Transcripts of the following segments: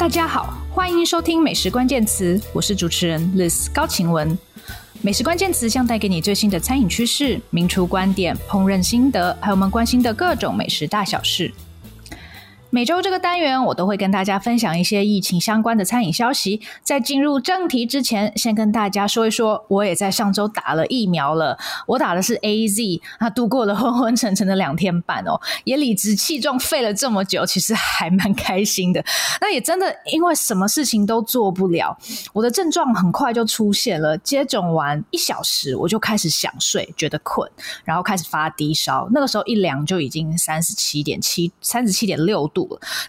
大家好，欢迎收听美食关键词，我是主持人 Liz 高晴雯。美食关键词将带给你最新的餐饮趋势、名厨观点、烹饪心得，还有我们关心的各种美食大小事。每周这个单元，我都会跟大家分享一些疫情相关的餐饮消息。在进入正题之前，先跟大家说一说，我也在上周打了疫苗了。我打的是 AZ，那度过了昏昏沉沉的两天半哦，也理直气壮废了这么久，其实还蛮开心的。那也真的因为什么事情都做不了，我的症状很快就出现了。接种完一小时，我就开始想睡，觉得困，然后开始发低烧。那个时候一量就已经三十七点七、三十七点六度。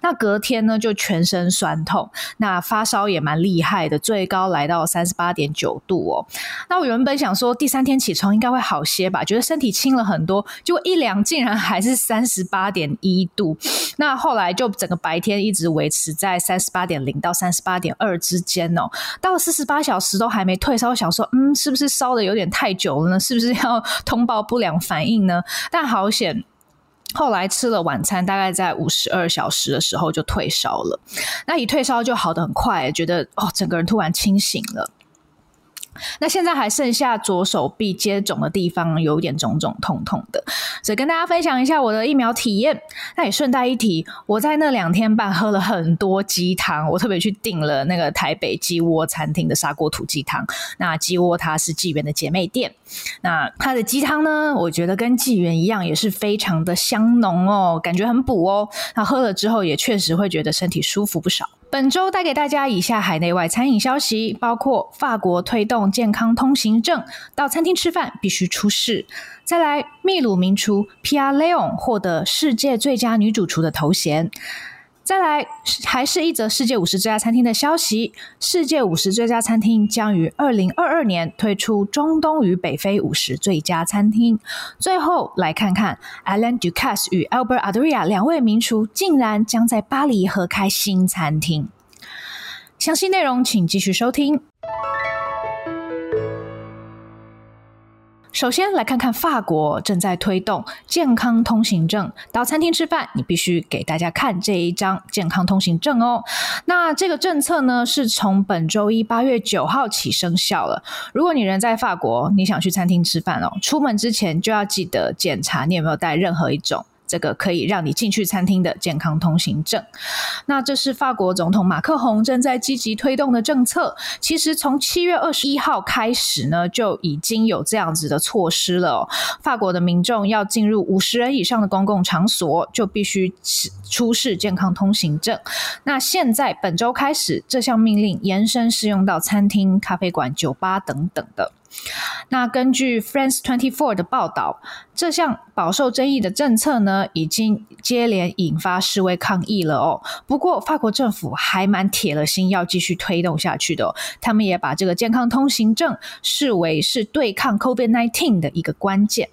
那隔天呢，就全身酸痛，那发烧也蛮厉害的，最高来到三十八点九度哦。那我原本想说第三天起床应该会好些吧，觉得身体轻了很多，结果一量竟然还是三十八点一度。那后来就整个白天一直维持在三十八点零到三十八点二之间哦。到了四十八小时都还没退烧，想说嗯，是不是烧得有点太久了呢？是不是要 通报不良反应呢？但好险。后来吃了晚餐，大概在五十二小时的时候就退烧了。那一退烧就好的很快，觉得哦，整个人突然清醒了。那现在还剩下左手臂接种的地方有点肿肿痛痛的，所以跟大家分享一下我的疫苗体验。那也顺带一提，我在那两天半喝了很多鸡汤，我特别去订了那个台北鸡窝餐厅的砂锅土鸡汤。那鸡窝它是纪元的姐妹店，那它的鸡汤呢，我觉得跟纪元一样，也是非常的香浓哦，感觉很补哦。那喝了之后也确实会觉得身体舒服不少。本周带给大家以下海内外餐饮消息，包括法国推动健康通行证，到餐厅吃饭必须出示；再来，秘鲁名厨 Pia Leon 获得世界最佳女主厨的头衔。再来，还是一则世界五十最佳餐厅的消息。世界五十最佳餐厅将于二零二二年推出中东与北非五十最佳餐厅。最后，来看看 Alan Ducasse 与 Albert Adria 两位名厨竟然将在巴黎合开新餐厅。详细内容请继续收听。首先来看看法国正在推动健康通行证，到餐厅吃饭，你必须给大家看这一张健康通行证哦。那这个政策呢，是从本周一八月九号起生效了。如果你人在法国，你想去餐厅吃饭哦，出门之前就要记得检查你有没有带任何一种。这个可以让你进去餐厅的健康通行证，那这是法国总统马克宏正在积极推动的政策。其实从七月二十一号开始呢，就已经有这样子的措施了。法国的民众要进入五十人以上的公共场所，就必须出示健康通行证。那现在本周开始，这项命令延伸适用到餐厅、咖啡馆、酒吧等等的。那根据 France Twenty Four 的报道，这项饱受争议的政策呢，已经接连引发示威抗议了哦。不过，法国政府还蛮铁了心要继续推动下去的哦。他们也把这个健康通行证视为是对抗 COVID-19 的一个关键。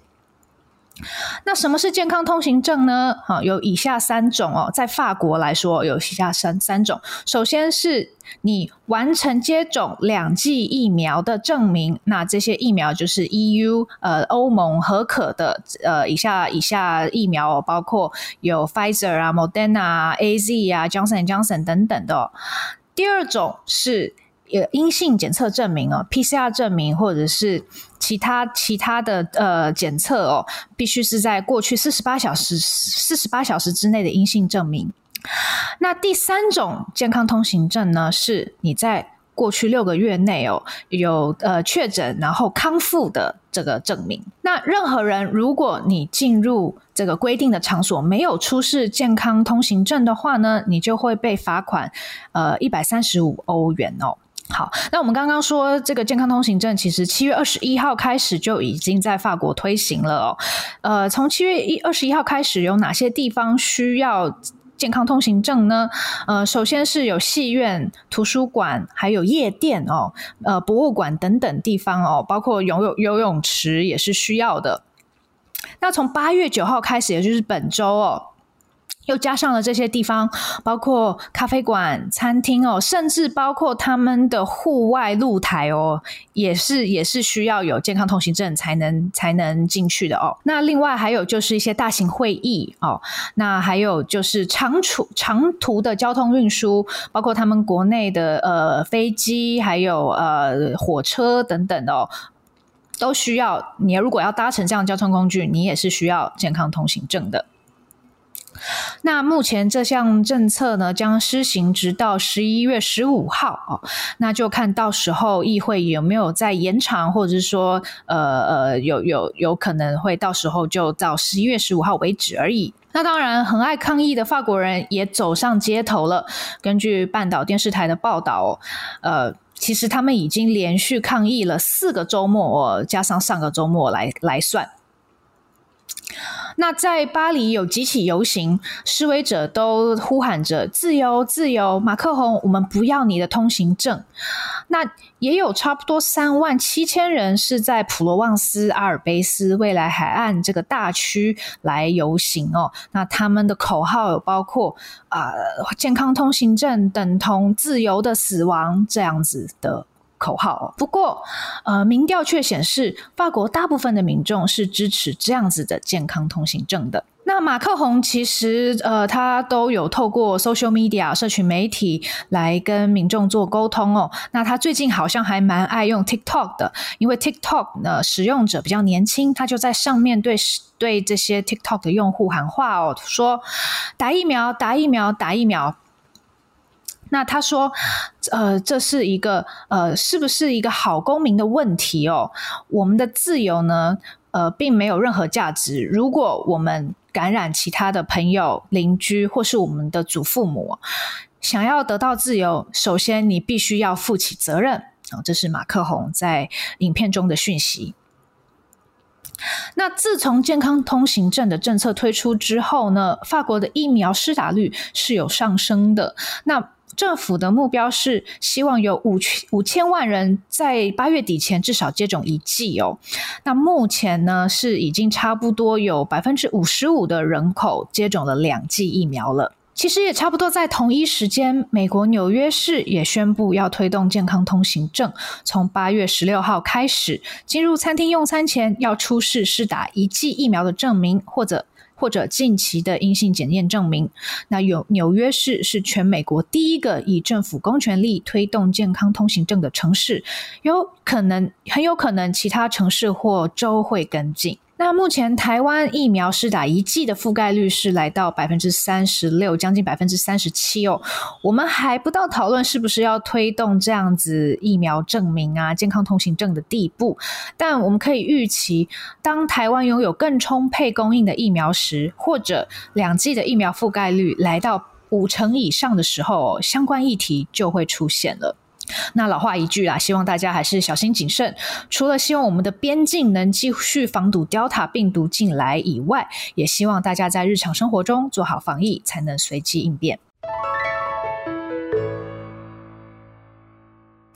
那什么是健康通行证呢？好，有以下三种哦，在法国来说有以下三三种。首先是你完成接种两剂疫苗的证明，那这些疫苗就是 EU 呃欧盟核可的呃以下以下疫苗，包括有 Pfizer 啊、Moderna 啊、AZ 啊、Johnson Johnson 等等的。第二种是。呃，阴性检测证明哦，PCR 证明或者是其他其他的呃检测哦，必须是在过去四十八小时四十八小时之内的阴性证明。那第三种健康通行证呢，是你在过去六个月内哦有呃确诊然后康复的这个证明。那任何人如果你进入这个规定的场所没有出示健康通行证的话呢，你就会被罚款呃一百三十五欧元哦。好，那我们刚刚说这个健康通行证，其实七月二十一号开始就已经在法国推行了哦。呃，从七月一二十一号开始，有哪些地方需要健康通行证呢？呃，首先是有戏院、图书馆，还有夜店哦，呃，博物馆等等地方哦，包括游泳游泳池也是需要的。那从八月九号开始，也就是本周哦。又加上了这些地方，包括咖啡馆、餐厅哦，甚至包括他们的户外露台哦，也是也是需要有健康通行证才能才能进去的哦。那另外还有就是一些大型会议哦，那还有就是长途长途的交通运输，包括他们国内的呃飞机，还有呃火车等等哦，都需要。你如果要搭乘这样交通工具，你也是需要健康通行证的。那目前这项政策呢，将施行直到十一月十五号哦，那就看到时候议会有没有再延长，或者是说，呃呃，有有有可能会到时候就到十一月十五号为止而已。那当然，很爱抗议的法国人也走上街头了。根据半岛电视台的报道，呃，其实他们已经连续抗议了四个周末，加上上个周末来来算。那在巴黎有几起游行，示威者都呼喊着“自由，自由”。马克宏，我们不要你的通行证。那也有差不多三万七千人是在普罗旺斯、阿尔卑斯、未来海岸这个大区来游行哦。那他们的口号有包括啊、健康通行证等同自由的死亡这样子的。口号。不过，呃，民调却显示，法国大部分的民众是支持这样子的健康通行证的。那马克宏其实，呃，他都有透过 social media 社群媒体来跟民众做沟通哦。那他最近好像还蛮爱用 TikTok 的，因为 TikTok 呢使用者比较年轻，他就在上面对对这些 TikTok 的用户喊话哦，说打疫苗，打疫苗，打疫苗。那他说，呃，这是一个呃，是不是一个好公民的问题哦？我们的自由呢，呃，并没有任何价值。如果我们感染其他的朋友、邻居或是我们的祖父母，想要得到自由，首先你必须要负起责任啊，这是马克宏在影片中的讯息。那自从健康通行证的政策推出之后呢，法国的疫苗施打率是有上升的。那政府的目标是希望有五千五千万人在八月底前至少接种一剂哦。那目前呢，是已经差不多有百分之五十五的人口接种了两剂疫苗了。其实也差不多在同一时间，美国纽约市也宣布要推动健康通行证，从八月十六号开始，进入餐厅用餐前要出示施打一剂疫苗的证明，或者。或者近期的阴性检验证明。那有纽约市是全美国第一个以政府公权力推动健康通行证的城市，有可能，很有可能其他城市或州会跟进。那目前台湾疫苗施打一剂的覆盖率是来到百分之三十六，将近百分之三十七哦。我们还不到讨论是不是要推动这样子疫苗证明啊、健康通行证的地步，但我们可以预期，当台湾拥有更充沛供应的疫苗时，或者两剂的疫苗覆盖率来到五成以上的时候，相关议题就会出现了。那老话一句啊，希望大家还是小心谨慎。除了希望我们的边境能继续防堵 Delta 病毒进来以外，也希望大家在日常生活中做好防疫，才能随机应变。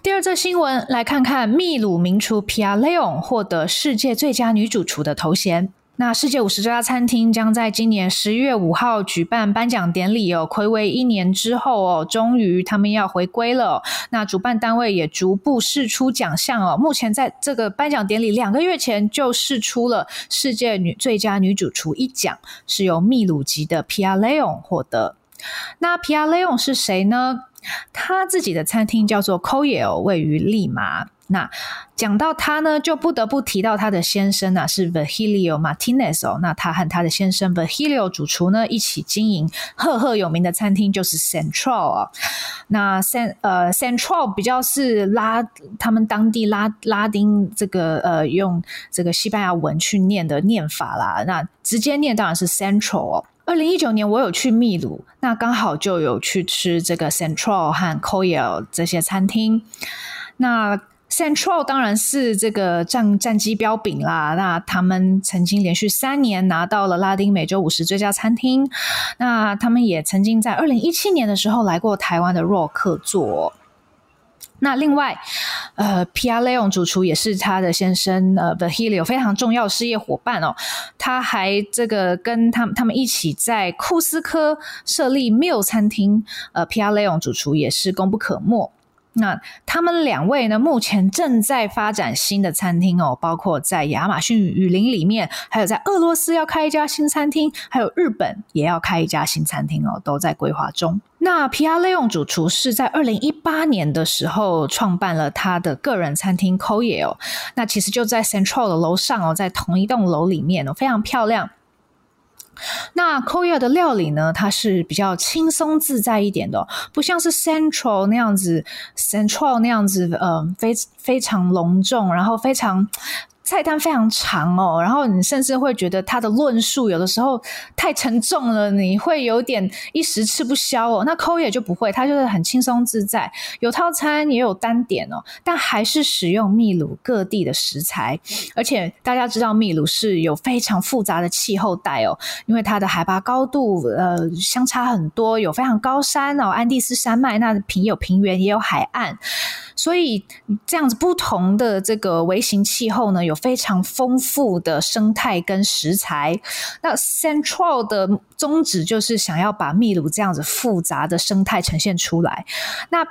第二则新闻，来看看秘鲁名厨 Pia León 获得世界最佳女主厨的头衔。那世界五十家餐厅将在今年十一月五号举办颁奖典礼哦，睽违一年之后哦，终于他们要回归了。那主办单位也逐步试出奖项哦。目前在这个颁奖典礼两个月前就试出了世界女最佳女主厨一奖，是由秘鲁籍的 Pia León 获得。那 Pia León 是谁呢？他自己的餐厅叫做 Coyle，位于利马。那讲到他呢，就不得不提到他的先生啊，是 Virgilio Martinez 哦。那他和他的先生 Virgilio 主厨呢，一起经营赫赫有名的餐厅，就是 Central 啊。那 Cent 呃 Central 比较是拉他们当地拉拉丁这个呃用这个西班牙文去念的念法啦。那直接念当然是 Central 哦。二零一九年我有去秘鲁，那刚好就有去吃这个 Central 和 Collell 这些餐厅。那 Central 当然是这个战战绩标炳啦。那他们曾经连续三年拿到了拉丁美洲五十最佳餐厅。那他们也曾经在二零一七年的时候来过台湾的洛克座。那另外，呃，Pia Leon 主厨也是他的先生呃，Vahilio 非常重要的事业伙伴哦。他还这个跟他们他们一起在库斯科设立 Mill 餐厅，呃，Pia Leon 主厨也是功不可没。那他们两位呢，目前正在发展新的餐厅哦，包括在亚马逊雨林里面，还有在俄罗斯要开一家新餐厅，还有日本也要开一家新餐厅哦，都在规划中。那 Pia Leon 主厨是在二零一八年的时候创办了他的个人餐厅 Koye 哦，那其实就在 Central 的楼上哦，在同一栋楼里面哦，非常漂亮。那 Koya 的料理呢，它是比较轻松自在一点的，不像是 Central 那样子，Central 那样子，呃，非非常隆重，然后非常。菜单非常长哦，然后你甚至会觉得他的论述有的时候太沉重了，你会有点一时吃不消哦。那 Koye 就不会，它就是很轻松自在，有套餐也有单点哦，但还是使用秘鲁各地的食材，而且大家知道秘鲁是有非常复杂的气候带哦，因为它的海拔高度呃相差很多，有非常高山哦，安第斯山脉，那平有平原也有海岸。所以这样子不同的这个微型气候呢，有非常丰富的生态跟食材。那 Central 的宗旨就是想要把秘鲁这样子复杂的生态呈现出来。那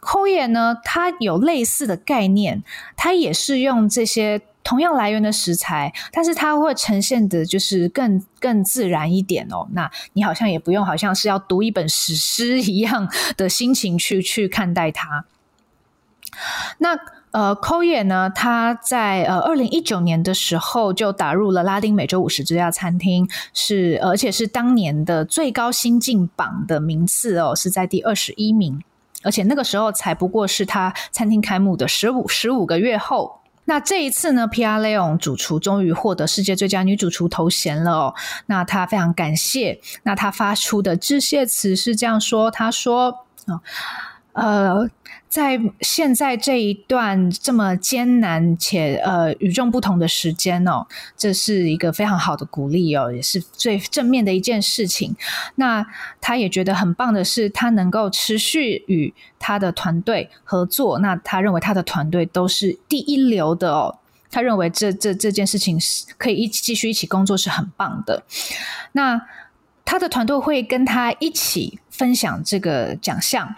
Koye 呢，它有类似的概念，它也是用这些同样来源的食材，但是它会呈现的就是更更自然一点哦。那你好像也不用好像是要读一本史诗一样的心情去去看待它。那呃，Koye 呢，他在呃二零一九年的时候就打入了拉丁美洲五十最佳餐厅，是而且是当年的最高新晋榜的名次哦，是在第二十一名，而且那个时候才不过是他餐厅开幕的十五十五个月后。那这一次呢，Pia Leon 主厨终于获得世界最佳女主厨头衔了哦，那他非常感谢，那他发出的致谢词是这样说，他说哦。呃，在现在这一段这么艰难且呃与众不同的时间哦，这是一个非常好的鼓励哦，也是最正面的一件事情。那他也觉得很棒的是，他能够持续与他的团队合作。那他认为他的团队都是第一流的哦。他认为这这这件事情是可以一起继续一起工作是很棒的。那他的团队会跟他一起分享这个奖项。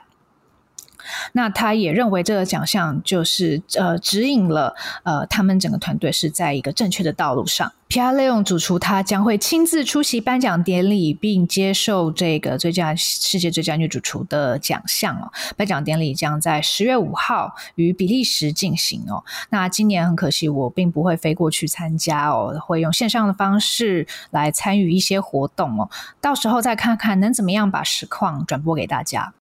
那他也认为这个奖项就是呃指引了呃他们整个团队是在一个正确的道路上。Pia Leon 主厨他将会亲自出席颁奖典礼，并接受这个最佳世界最佳女主厨的奖项哦。颁奖典礼将在十月五号于比利时进行哦。那今年很可惜我并不会飞过去参加哦，会用线上的方式来参与一些活动哦。到时候再看看能怎么样把实况转播给大家。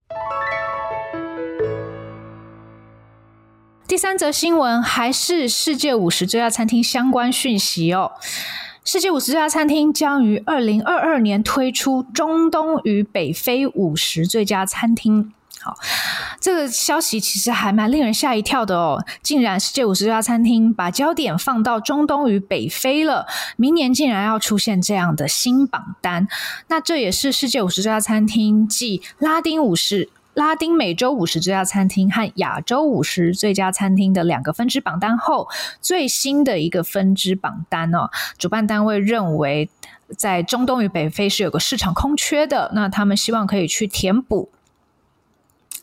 第三则新闻还是世界五十最佳餐厅相关讯息哦。世界五十最佳餐厅将于二零二二年推出中东与北非五十最佳餐厅。好，这个消息其实还蛮令人吓一跳的哦。竟然世界五十最佳餐厅把焦点放到中东与北非了，明年竟然要出现这样的新榜单。那这也是世界五十最佳餐厅继拉丁五十。拉丁美洲五十最佳餐厅和亚洲五十最佳餐厅的两个分支榜单后，最新的一个分支榜单哦，主办单位认为在中东与北非是有个市场空缺的，那他们希望可以去填补。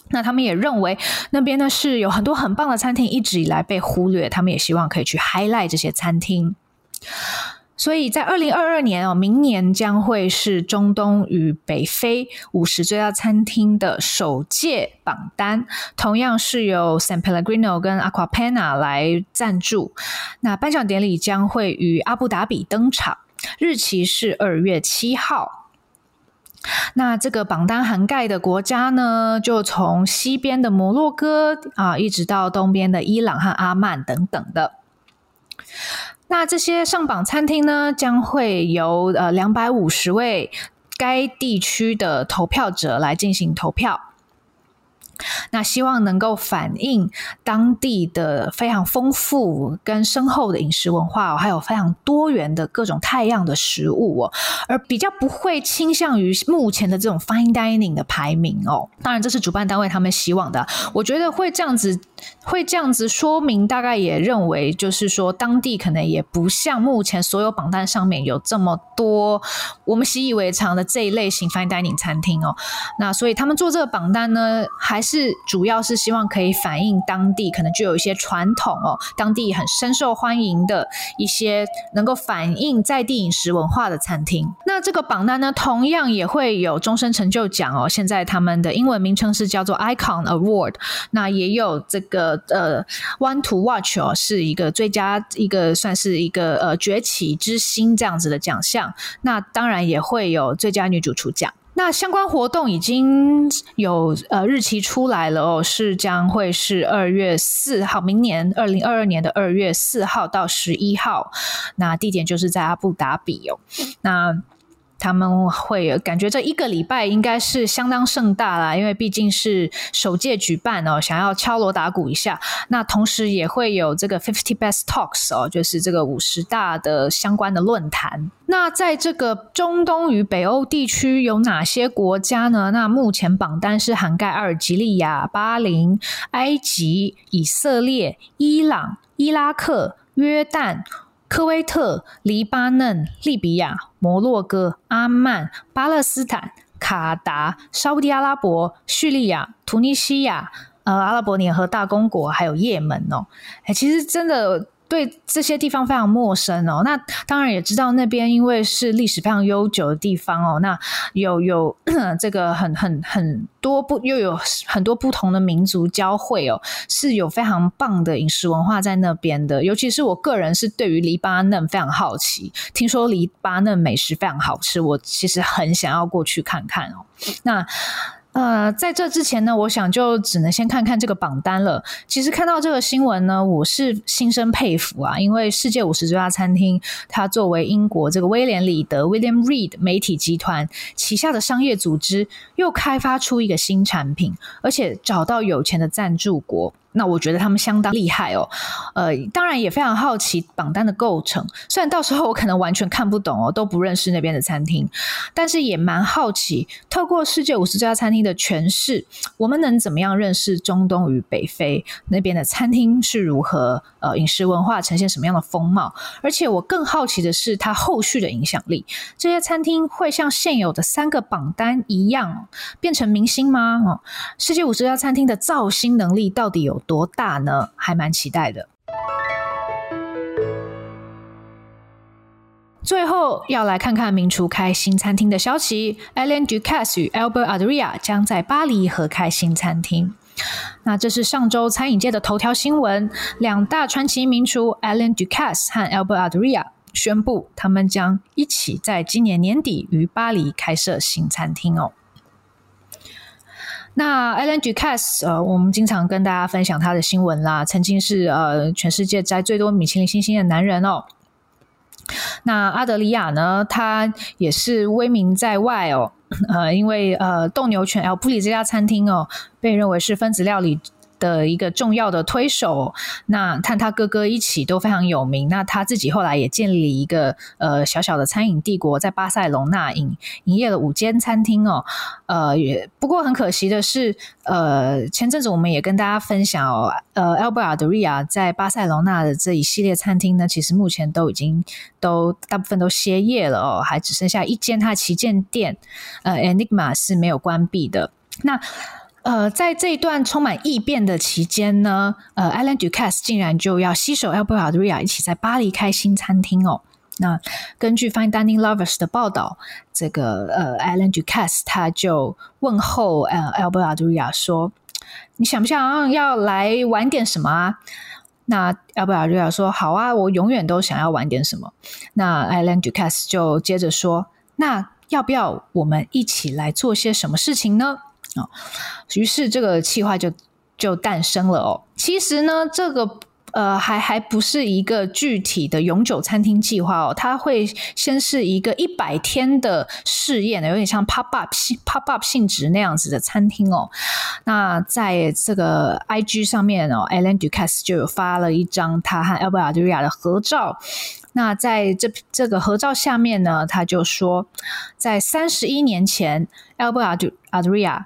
那他们也认为那边呢是有很多很棒的餐厅，一直以来被忽略，他们也希望可以去 highlight 这些餐厅。所以在二零二二年哦，明年将会是中东与北非五十最佳餐厅的首届榜单，同样是由 San Pellegrino 跟 Aqua Panna 来赞助。那颁奖典礼将会于阿布达比登场，日期是二月七号。那这个榜单涵盖的国家呢，就从西边的摩洛哥啊，一直到东边的伊朗和阿曼等等的。那这些上榜餐厅呢，将会由呃两百五十位该地区的投票者来进行投票。那希望能够反映当地的非常丰富跟深厚的饮食文化哦，还有非常多元的各种太阳的食物哦，而比较不会倾向于目前的这种 fine dining 的排名哦。当然，这是主办单位他们希望的。我觉得会这样子，会这样子说明，大概也认为就是说，当地可能也不像目前所有榜单上面有这么多我们习以为常的这一类型 fine dining 餐厅哦。那所以他们做这个榜单呢，还是主要是希望可以反映当地可能具有一些传统哦，当地很深受欢迎的一些能够反映在地饮食文化的餐厅。那这个榜单呢，同样也会有终身成就奖哦。现在他们的英文名称是叫做 Icon Award，那也有这个呃 One to Watch 哦，是一个最佳一个算是一个呃崛起之星这样子的奖项。那当然也会有最佳女主厨奖。那相关活动已经有呃日期出来了哦，是将会是二月四号，明年二零二二年的二月四号到十一号，那地点就是在阿布达比哦，那。他们会感觉这一个礼拜应该是相当盛大啦，因为毕竟是首届举办哦，想要敲锣打鼓一下。那同时也会有这个 Fifty Best Talks 哦，就是这个五十大的相关的论坛。那在这个中东与北欧地区有哪些国家呢？那目前榜单是涵盖阿尔及利亚、巴林、埃及、以色列、伊朗、伊拉克、约旦。科威特、黎巴嫩、利比亚、摩洛哥、阿曼、巴勒斯坦、卡达、沙乌地阿拉伯、叙利亚、突尼西亚、呃，阿拉伯联合大公国，还有也门哦。哎，其实真的。对这些地方非常陌生哦，那当然也知道那边因为是历史非常悠久的地方哦，那有有 这个很很很多不又有很多不同的民族交汇哦，是有非常棒的饮食文化在那边的，尤其是我个人是对于黎巴嫩非常好奇，听说黎巴嫩美食非常好吃，我其实很想要过去看看哦，那。呃，在这之前呢，我想就只能先看看这个榜单了。其实看到这个新闻呢，我是心生佩服啊，因为世界五十最佳餐厅，它作为英国这个威廉里德 （William Reed） 媒体集团旗下的商业组织，又开发出一个新产品，而且找到有钱的赞助国。那我觉得他们相当厉害哦，呃，当然也非常好奇榜单的构成。虽然到时候我可能完全看不懂哦，都不认识那边的餐厅，但是也蛮好奇，透过世界五十家餐厅的诠释，我们能怎么样认识中东与北非那边的餐厅是如何，呃，饮食文化呈现什么样的风貌？而且我更好奇的是，它后续的影响力，这些餐厅会像现有的三个榜单一样变成明星吗？哦，世界五十家餐厅的造星能力到底有多大呢？还蛮期待的。最后要来看看名厨开新餐厅的消息，Alain Ducasse 与 Albert Adria 将在巴黎合开新餐厅。那这是上周餐饮界的头条新闻，两大传奇名厨 Alain Ducasse 和 Albert Adria 宣布，他们将一起在今年年底于巴黎开设新餐厅哦。那 Alan Ducasse，呃，我们经常跟大家分享他的新闻啦。曾经是呃全世界摘最多米其林星星的男人哦。那阿德里亚呢，他也是威名在外哦。呃，因为呃斗牛犬 L. 布里这家餐厅哦，被认为是分子料理的一个重要的推手，那和他哥哥一起都非常有名。那他自己后来也建立一个呃小小的餐饮帝国，在巴塞隆纳营营业了五间餐厅哦。呃，不过很可惜的是，呃，前阵子我们也跟大家分享哦，呃，Albert Adria 在巴塞隆纳的这一系列餐厅呢，其实目前都已经都大部分都歇业了哦，还只剩下一间他旗舰店，呃，Enigma 是没有关闭的。那呃，在这一段充满异变的期间呢，呃，Alan Ducasse 竟然就要携手 Albert Adria 一起在巴黎开新餐厅哦。那根据 Fine Dining Lovers 的报道，这个呃，Alan Ducasse 他就问候呃 Albert Adria 说：“你想不想要来玩点什么啊？”那 Albert Adria 说：“好啊，我永远都想要玩点什么。”那 Alan Ducasse 就接着说：“那要不要我们一起来做些什么事情呢？”哦，于是这个企划就就诞生了哦。其实呢，这个呃，还还不是一个具体的永久餐厅计划哦，它会先是一个一百天的试验，有点像 pop up pop up 性质那样子的餐厅哦。那在这个 IG 上面哦，Alan Ducasse 就有发了一张他和 Albert Adria 的合照。那在这这个合照下面呢，他就说，在三十一年前，Albert Adria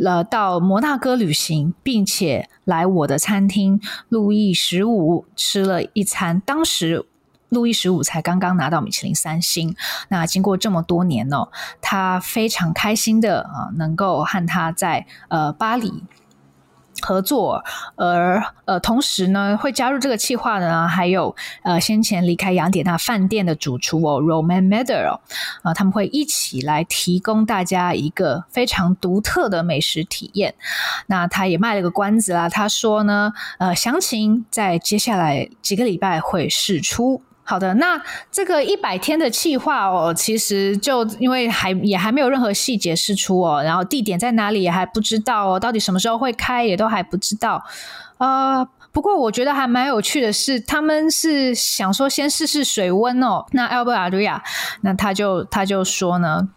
了到摩纳哥旅行，并且来我的餐厅路易十五吃了一餐。当时路易十五才刚刚拿到米其林三星。那经过这么多年呢，他非常开心的啊，能够和他在呃巴黎。合作，而呃，同时呢，会加入这个计划的呢，还有呃，先前离开雅典娜饭店的主厨哦，Roman Mader 哦，啊，他们会一起来提供大家一个非常独特的美食体验。那他也卖了个关子啦，他说呢，呃，详情在接下来几个礼拜会释出。好的，那这个一百天的计划哦，其实就因为还也还没有任何细节释出哦，然后地点在哪里也还不知道哦，到底什么时候会开也都还不知道。呃，不过我觉得还蛮有趣的是，他们是想说先试试水温哦。那 Albert Adria，那他就他就说呢，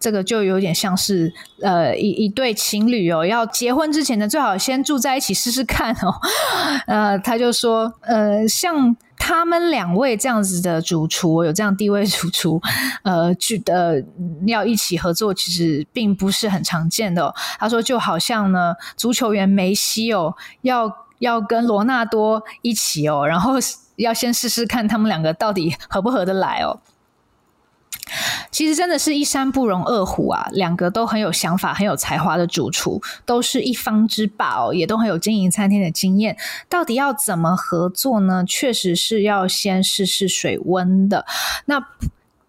这个就有点像是呃一一对情侣哦，要结婚之前呢，最好先住在一起试试看哦。呃，他就说呃像。他们两位这样子的主厨，有这样地位主厨，呃，觉得要一起合作，其实并不是很常见的。他说，就好像呢，足球员梅西哦，要要跟罗纳多一起哦，然后要先试试看他们两个到底合不合得来哦。其实真的是一山不容二虎啊，两个都很有想法、很有才华的主厨，都是一方之霸哦，也都很有经营餐厅的经验。到底要怎么合作呢？确实是要先试试水温的。那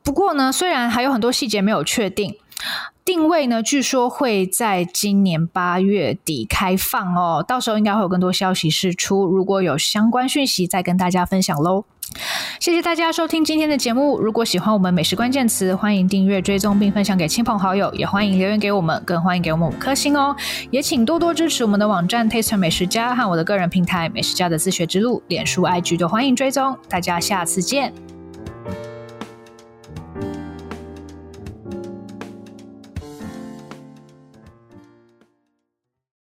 不过呢，虽然还有很多细节没有确定，定位呢，据说会在今年八月底开放哦，到时候应该会有更多消息释出。如果有相关讯息，再跟大家分享喽。谢谢大家收听今天的节目。如果喜欢我们美食关键词，欢迎订阅、追踪并分享给亲朋好友，也欢迎留言给我们，更欢迎给我们五颗星哦。也请多多支持我们的网站 Taste 美食家和我的个人平台美食家的自学之路，脸书、IG 都欢迎追踪。大家下次见。